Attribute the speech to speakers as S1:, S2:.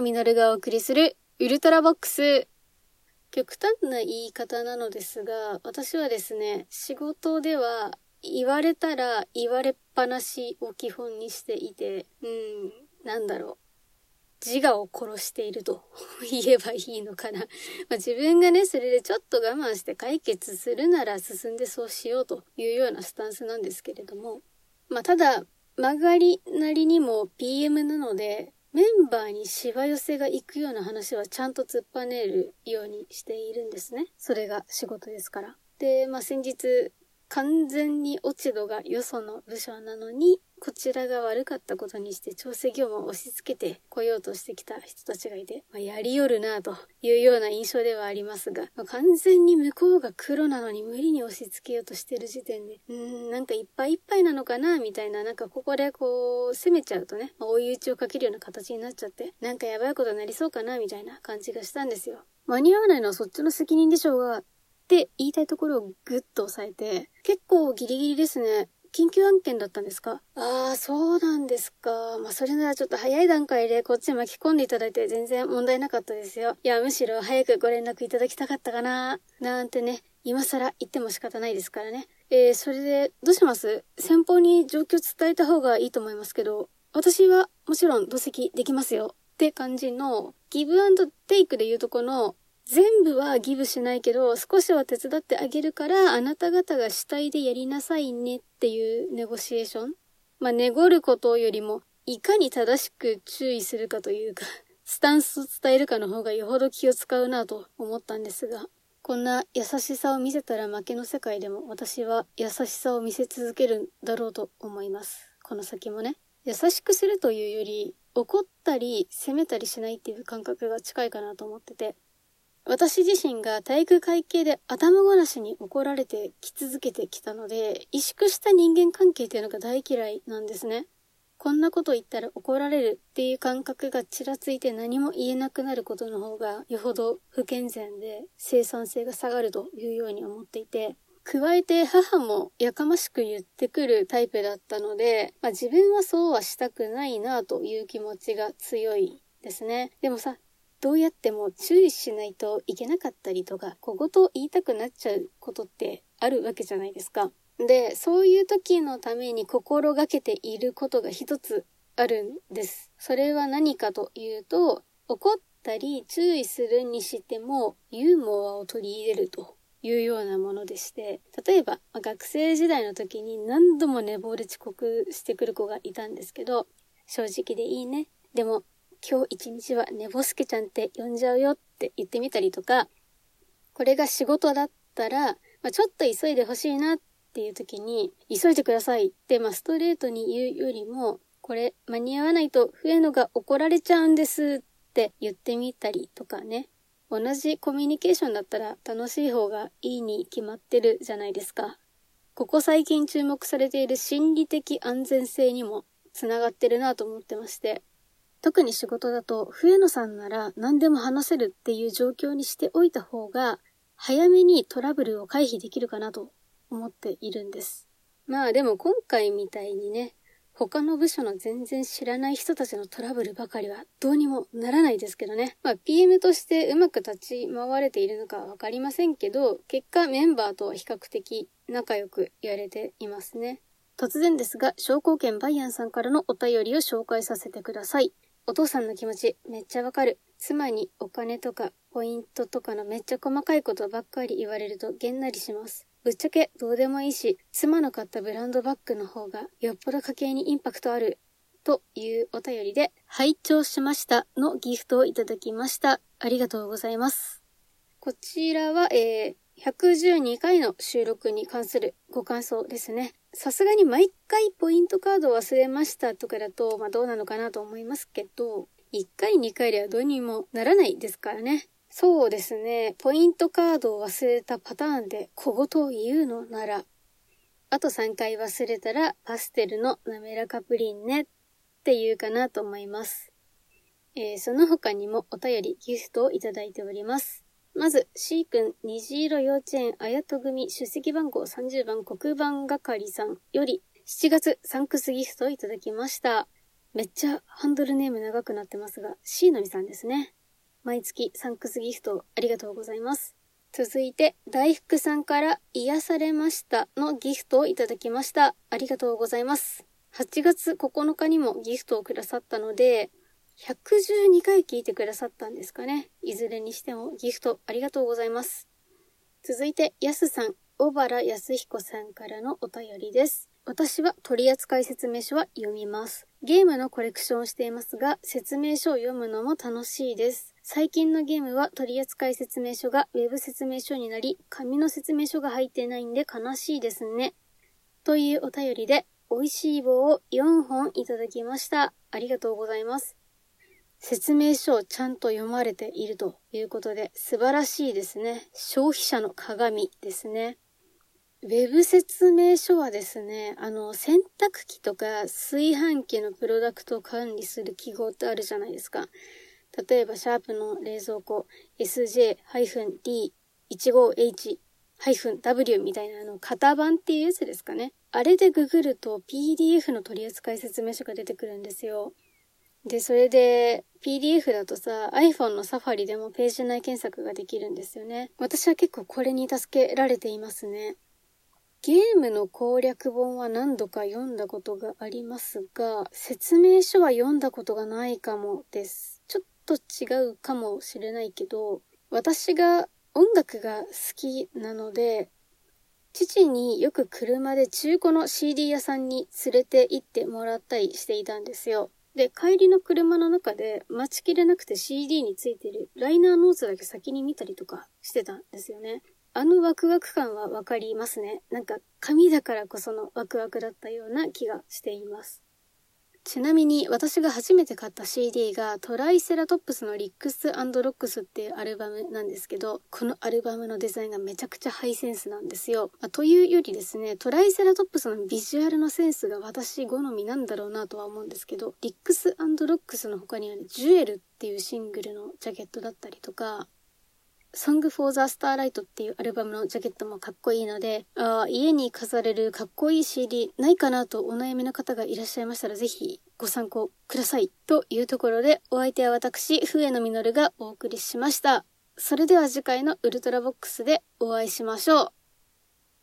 S1: 野実がお送りするウルトラボックス。極端な言い方なのですが、私はですね、仕事では言われたら言われっぱなしを基本にしていて、うん、なんだろう。自我を殺していると 言えばいいのかな。ま、自分がね、それでちょっと我慢して解決するなら進んでそうしようというようなスタンスなんですけれども。まあ、ただ、曲がりなりにも PM なので、メンバーにしわ寄せが行くような話はちゃんと突っぱねるようにしているんですね。それが仕事ですから。で、まあ、先日、完全に落ち度がよその部署なのに、こちらが悪かったことにして調整業務を押し付けて来ようとしてきた人たちがいて、まあ、やりよるなというような印象ではありますが、まあ、完全に向こうが黒なのに無理に押し付けようとしてる時点で、うーん、なんかいっぱいいっぱいなのかなみたいな、なんかここでこう、攻めちゃうとね、まあ、追い打ちをかけるような形になっちゃって、なんかやばいことになりそうかなみたいな感じがしたんですよ。間に合わないのはそっちの責任でしょうが、って言いたいところをぐっと押さえて、結構ギリギリですね。緊急案件だったんですか？ああ、そうなんですか。まあ、それならちょっと早い段階でこっち巻き込んでいただいて全然問題なかったですよ。いや、むしろ早くご連絡いただきたかったかな。なんてね、今更言っても仕方ないですからね。えー、それで、どうします？先方に状況伝えた方がいいと思いますけど、私はもちろん同席できますよ。って感じの、ギブアンドテイクで言うとこの、全部はギブしないけど、少しは手伝ってあげるから、あなた方が主体でやりなさいねっていうネゴシエーションまあ、濁ることよりも、いかに正しく注意するかというか、スタンスを伝えるかの方がよほど気を使うなと思ったんですが、こんな優しさを見せたら負けの世界でも私は優しさを見せ続けるんだろうと思います。この先もね。優しくするというより、怒ったり責めたりしないっていう感覚が近いかなと思ってて、私自身が体育会系で頭ごなしに怒られてき続けてきたので、萎縮した人間関係っていうのが大嫌いなんですね。こんなこと言ったら怒られるっていう感覚がちらついて何も言えなくなることの方がよほど不健全で生産性が下がるというように思っていて、加えて母もやかましく言ってくるタイプだったので、まあ、自分はそうはしたくないなという気持ちが強いですね。でもさ、どうやっても注意しないといけなかったりとか、小言を言いたくなっちゃうことってあるわけじゃないですか。で、そういう時のために心がけていることが一つあるんです。それは何かというと、怒ったり注意するにしてもユーモアを取り入れるというようなものでして、例えば学生時代の時に何度も寝坊で遅刻してくる子がいたんですけど、正直でいいね。でも今日一日は寝ぼすけちゃんって呼んじゃうよって言ってみたりとか、これが仕事だったら、まあ、ちょっと急いでほしいなっていう時に、急いでくださいって、まあ、ストレートに言うよりも、これ間に合わないと笛野が怒られちゃうんですって言ってみたりとかね。同じコミュニケーションだったら楽しい方がいいに決まってるじゃないですか。ここ最近注目されている心理的安全性にもつながってるなと思ってまして。特に仕事だと、笛野さんなら何でも話せるっていう状況にしておいた方が、早めにトラブルを回避できるかなと思っているんです。まあでも今回みたいにね、他の部署の全然知らない人たちのトラブルばかりはどうにもならないですけどね。まあ PM としてうまく立ち回れているのかわかりませんけど、結果メンバーとは比較的仲良くやれていますね。突然ですが、商工券バイアンさんからのお便りを紹介させてください。お父さんの気持ちめっちゃわかる。妻にお金とかポイントとかのめっちゃ細かいことばっかり言われるとげんなりします。ぶっちゃけどうでもいいし、妻の買ったブランドバッグの方がよっぽど家計にインパクトある。というお便りで、拝聴しましたのギフトをいただきました。ありがとうございます。こちらは、えー、112回の収録に関するご感想ですね。さすがに毎回ポイントカードを忘れましたとかだと、まあどうなのかなと思いますけど、1回2回ではどうにもならないですからね。そうですね。ポイントカードを忘れたパターンで小言を言うのなら、あと3回忘れたらパステルの滑らかプリンねっていうかなと思います。えー、その他にもお便りギフトをいただいております。まず、C 君、虹色幼稚園あやと組出席番号30番黒番係さんより7月サンクスギフトをいただきました。めっちゃハンドルネーム長くなってますが、C のみさんですね。毎月サンクスギフトありがとうございます。続いて、大福さんから癒されましたのギフトをいただきました。ありがとうございます。8月9日にもギフトをくださったので、112回聞いてくださったんですかね。いずれにしてもギフトありがとうございます。続いて、やすさん、小原康彦さんからのお便りです。私は取扱説明書は読みます。ゲームのコレクションをしていますが、説明書を読むのも楽しいです。最近のゲームは取扱説明書が Web 説明書になり、紙の説明書が入ってないんで悲しいですね。というお便りで、美味しい棒を4本いただきました。ありがとうございます。説明書をちゃんと読まれているということで素晴らしいですね。消費者の鏡ですね。ウェブ説明書はですね、あの、洗濯機とか炊飯器のプロダクトを管理する記号ってあるじゃないですか。例えば、シャープの冷蔵庫 SJ-D15H-W みたいなあの、型番っていうやつですかね。あれでググると PDF の取扱説明書が出てくるんですよ。で、それで PDF だとさ、iPhone のサファリでもページ内検索ができるんですよね。私は結構これに助けられていますね。ゲームの攻略本は何度か読んだことがありますが、説明書は読んだことがないかもです。ちょっと違うかもしれないけど、私が音楽が好きなので、父によく車で中古の CD 屋さんに連れて行ってもらったりしていたんですよ。で、帰りの車の中で待ちきれなくて CD についてるライナーノーズだけ先に見たりとかしてたんですよね。あのワクワク感はわかりますね。なんか紙だからこそのワクワクだったような気がしています。ちなみに私が初めて買った CD がトライセラトップスのリックスロックスっていうアルバムなんですけど、このアルバムのデザインがめちゃくちゃハイセンスなんですよ。まあ、というよりですね、トライセラトップスのビジュアルのセンスが私好みなんだろうなとは思うんですけど、リックスロックスの他にはね、ジュエルっていうシングルのジャケットだったりとか、Song for the Starlight っていうアルバムのジャケットもかっこいいので、あ家に飾れるかっこいい CD ないかなとお悩みの方がいらっしゃいましたらぜひご参考ください。というところで、お相手は私、笛野実がお送りしました。それでは次回のウルトラボックスでお会いしましょう。